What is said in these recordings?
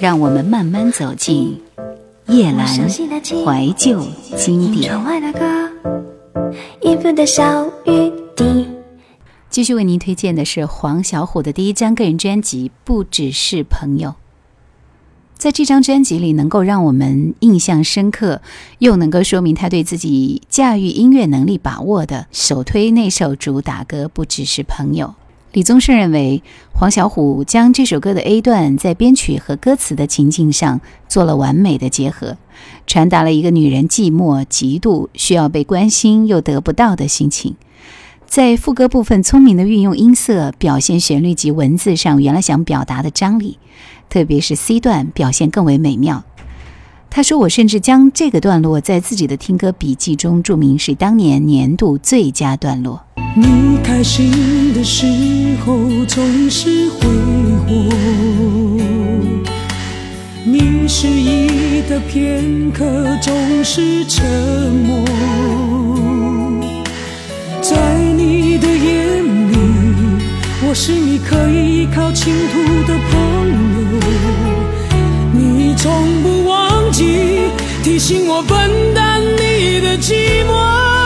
让我们慢慢走进叶阑怀旧经典。继续为您推荐的是黄小琥的第一张个人专辑《不只是朋友》。在这张专辑里，能够让我们印象深刻，又能够说明他对自己驾驭音乐能力把握的，首推那首主打歌《不只是朋友》。李宗盛认为，黄小琥将这首歌的 A 段在编曲和歌词的情境上做了完美的结合，传达了一个女人寂寞、嫉妒、需要被关心又得不到的心情。在副歌部分，聪明的运用音色表现旋律及文字上原来想表达的张力，特别是 C 段表现更为美妙。他说：“我甚至将这个段落在自己的听歌笔记中注明是当年年度最佳段落。”你开心的时候总是挥霍，你失意的片刻总是沉默，在你的眼里，我是你可以依靠倾吐的朋友，你从不忘提醒我分担你的寂寞。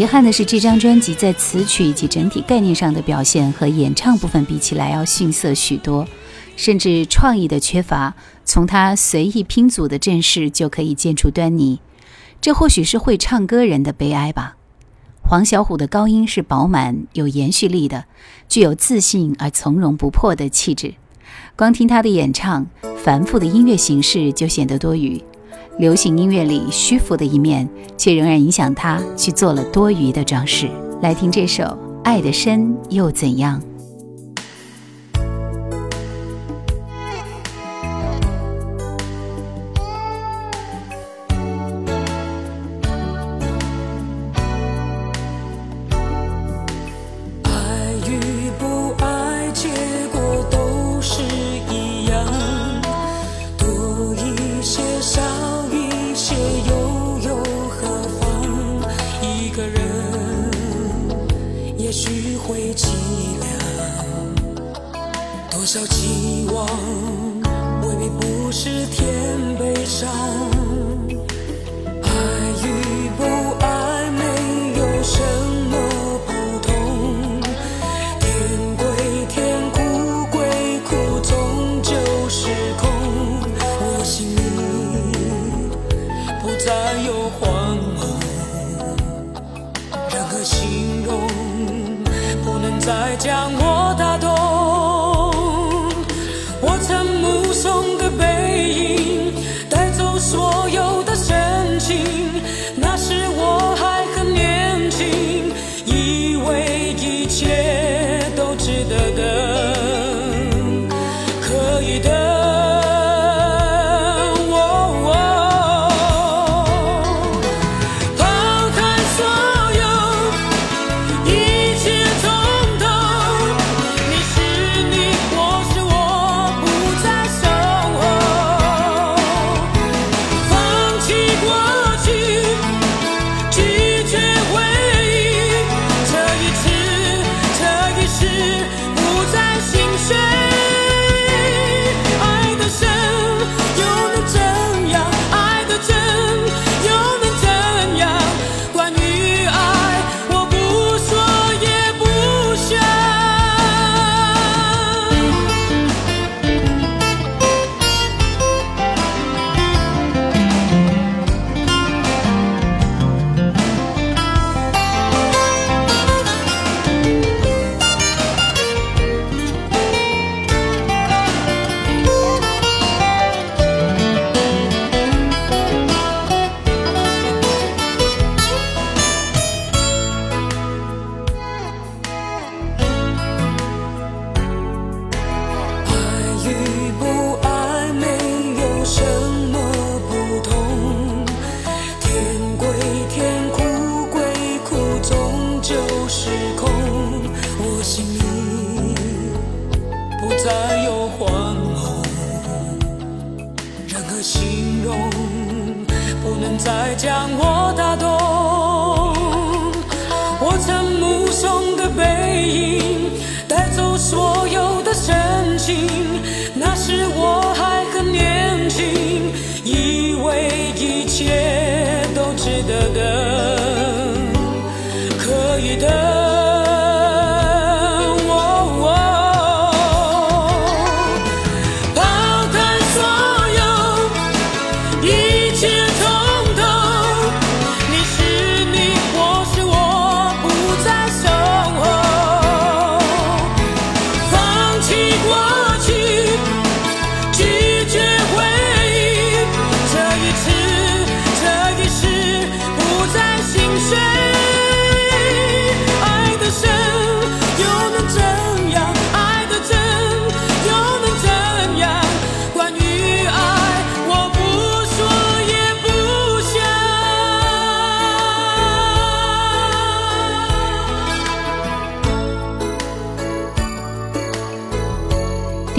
遗憾的是，这张专辑在词曲以及整体概念上的表现和演唱部分比起来要逊色许多，甚至创意的缺乏。从他随意拼组的阵势就可以见出端倪。这或许是会唱歌人的悲哀吧。黄小琥的高音是饱满有延续力的，具有自信而从容不迫的气质。光听他的演唱，繁复的音乐形式就显得多余。流行音乐里虚浮的一面，却仍然影响他去做了多余的装饰。来听这首《爱的深又怎样》。在家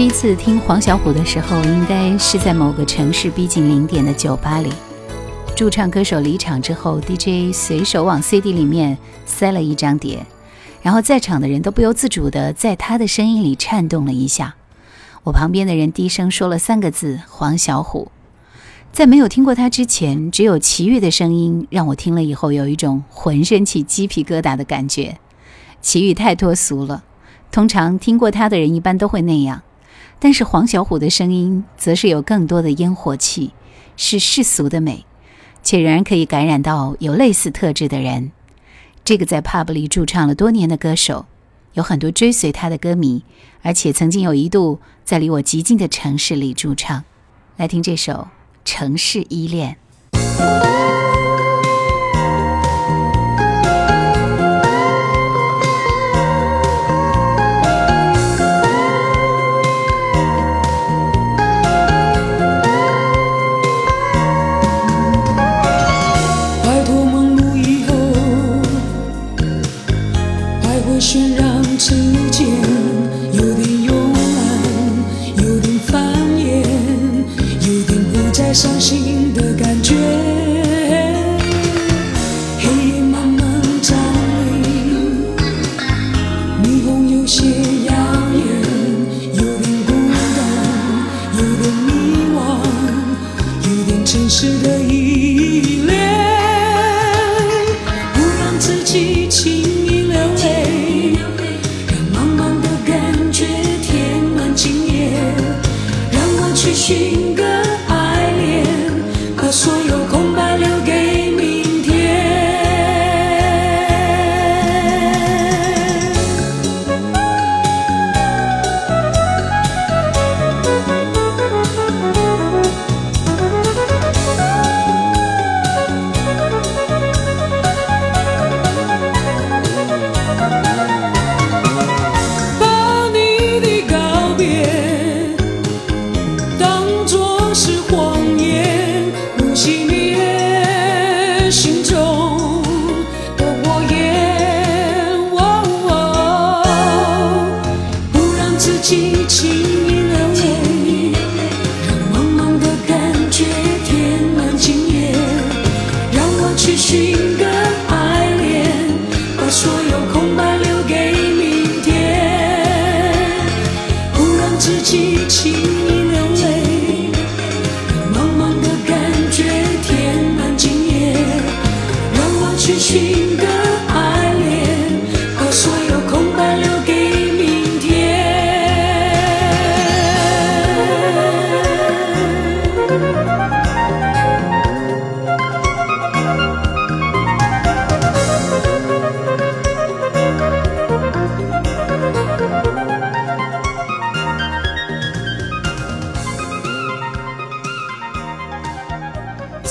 第一次听黄小琥的时候，应该是在某个城市逼近零点的酒吧里。驻唱歌手离场之后，DJ 随手往 CD 里面塞了一张碟，然后在场的人都不由自主地在他的声音里颤动了一下。我旁边的人低声说了三个字：“黄小琥。”在没有听过他之前，只有齐豫的声音让我听了以后有一种浑身起鸡皮疙瘩的感觉。齐豫太脱俗了，通常听过他的人一般都会那样。但是黄小琥的声音则是有更多的烟火气，是世俗的美，且仍然可以感染到有类似特质的人。这个在 pub 里驻唱了多年的歌手，有很多追随他的歌迷，而且曾经有一度在离我极近的城市里驻唱。来听这首《城市依恋》。真实的心中。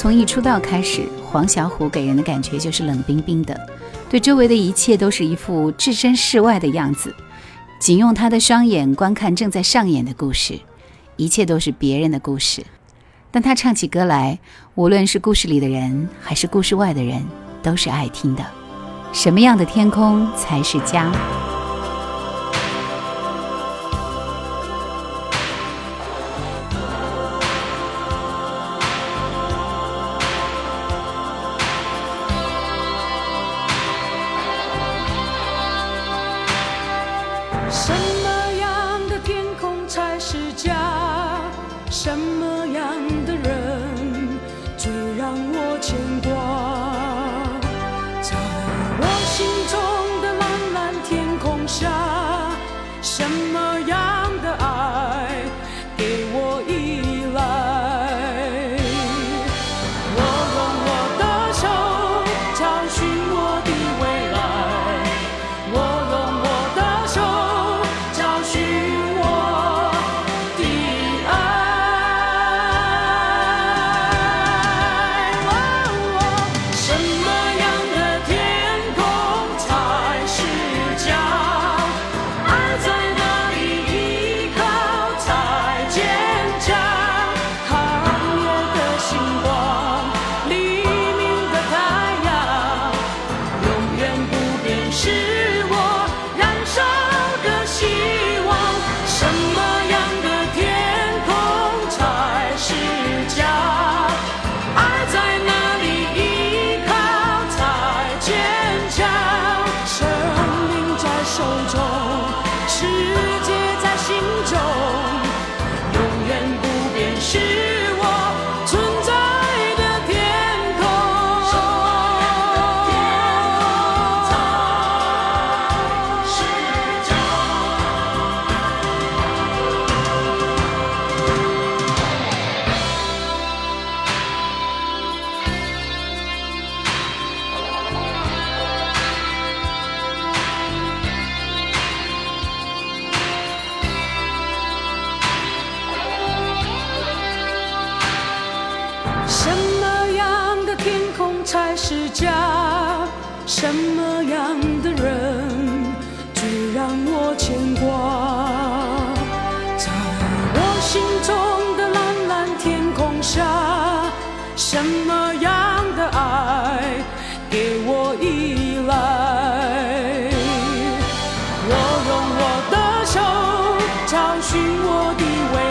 从一出道开始，黄小琥给人的感觉就是冷冰冰的，对周围的一切都是一副置身事外的样子，仅用他的双眼观看正在上演的故事，一切都是别人的故事。但他唱起歌来，无论是故事里的人还是故事外的人，都是爱听的。什么样的天空才是家？找寻我的位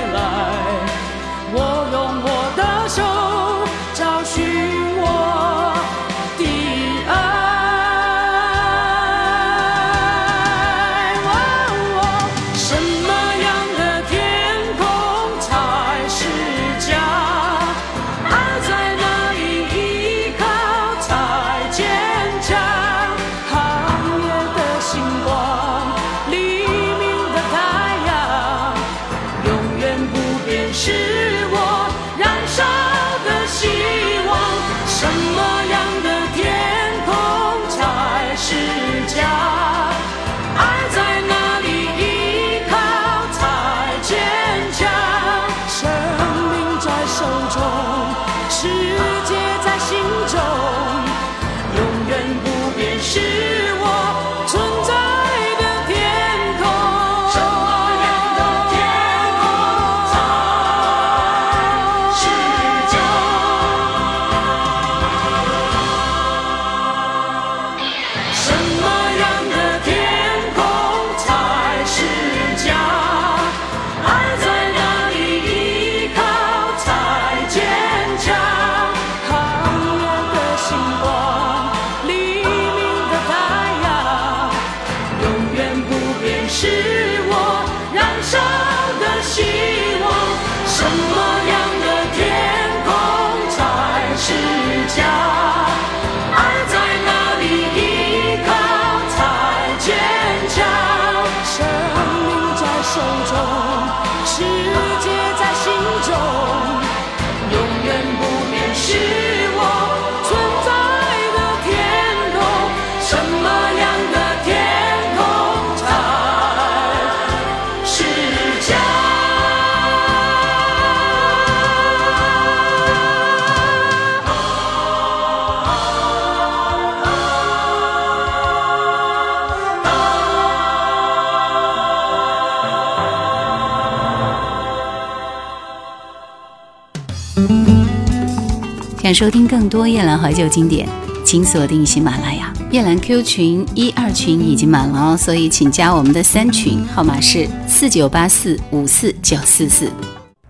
想收听更多夜兰怀旧经典请锁定喜马拉雅。夜兰 q 群一二群已经满了哦所以请加我们的三群号码是四九八四五四九四四。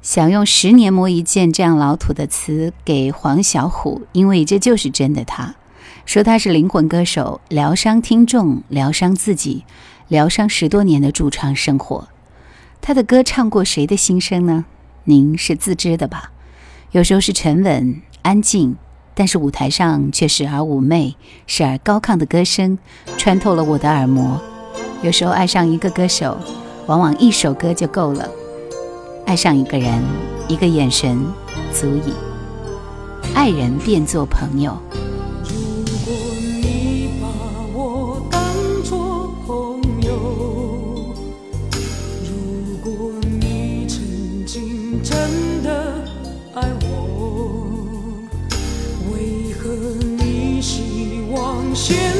想用十年磨一剑这样老土的词给黄小琥因为这就是真的他。说他是灵魂歌手疗伤听众疗伤自己疗伤十多年的驻唱生活。他的歌唱过谁的心声呢？您是自知的吧？有时候是沉稳安静，但是舞台上却时而妩媚，时而高亢的歌声穿透了我的耳膜。有时候爱上一个歌手，往往一首歌就够了；爱上一个人，一个眼神足矣。爱人变做朋友。you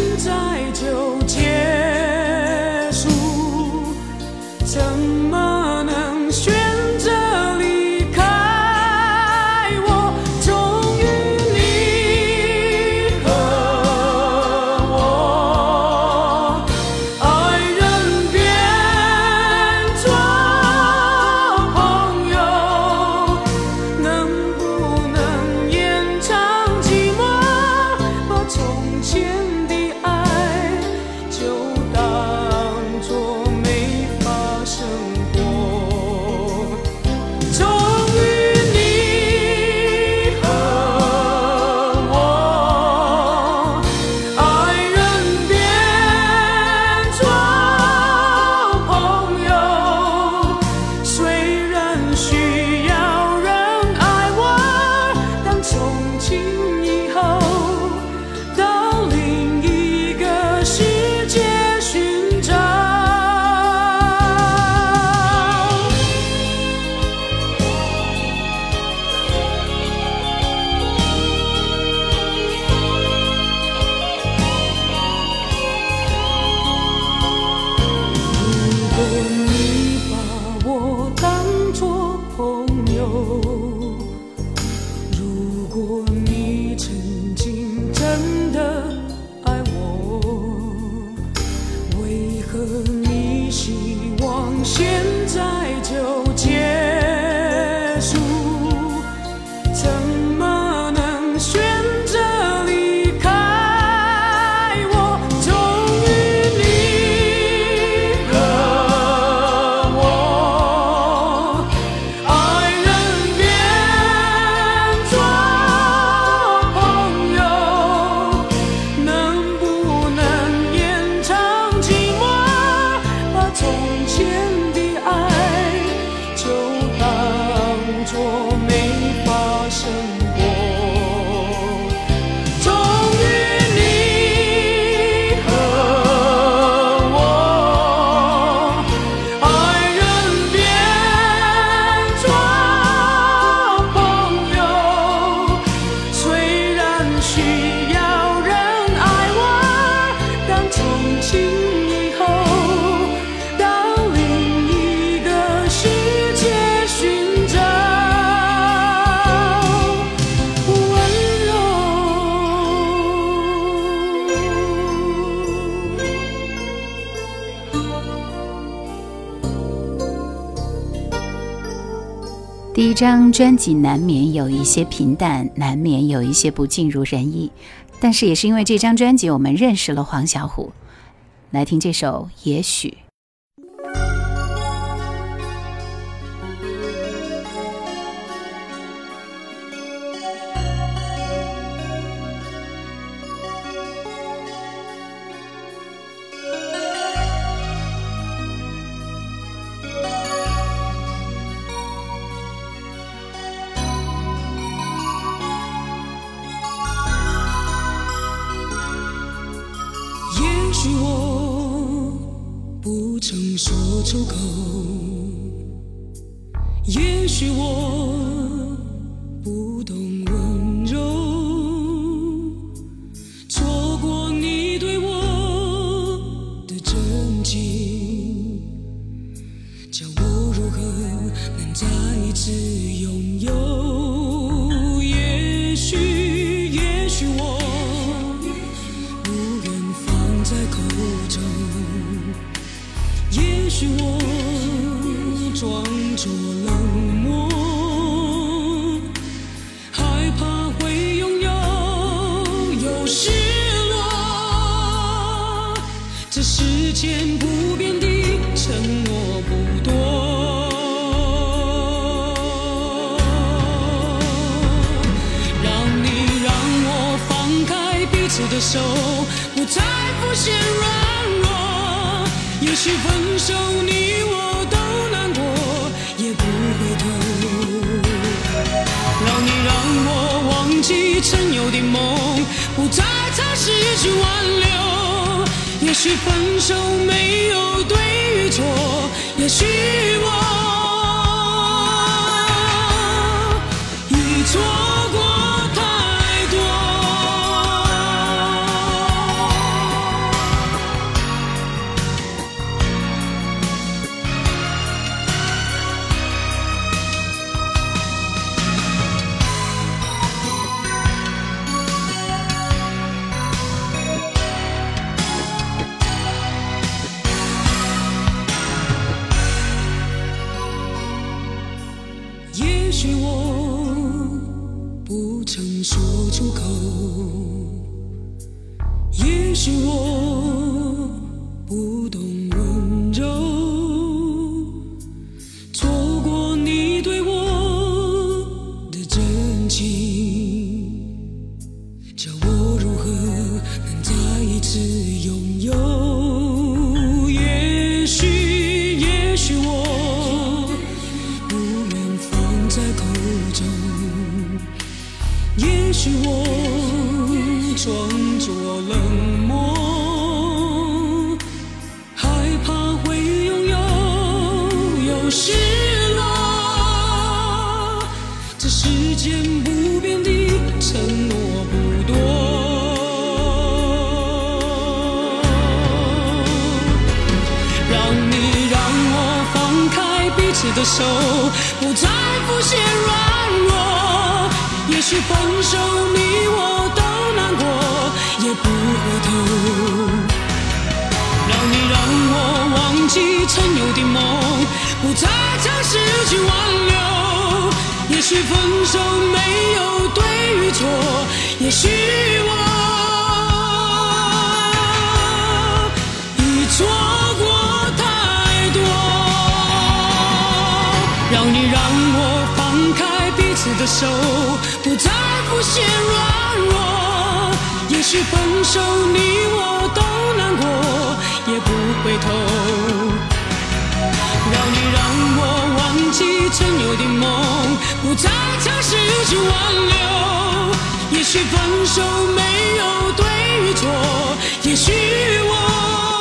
第一张专辑难免有一些平淡，难免有一些不尽如人意，但是也是因为这张专辑，我们认识了黄小琥。来听这首《也许》。也许我的手，不再浮现软弱。也许分手你我都难过，也不回头。让你让我忘记曾有的梦，不再尝试去挽留。也许分手没有对与错，也许我。梦，不再尝试去挽留。也许分手没有对与错，也许我已错过太多。让你让我放开彼此。的手不再浮现软弱，也许分手你我都难过，也不回头。让我忘记曾有的梦，不再尝试去挽留。也许分手没有对与错，也许我。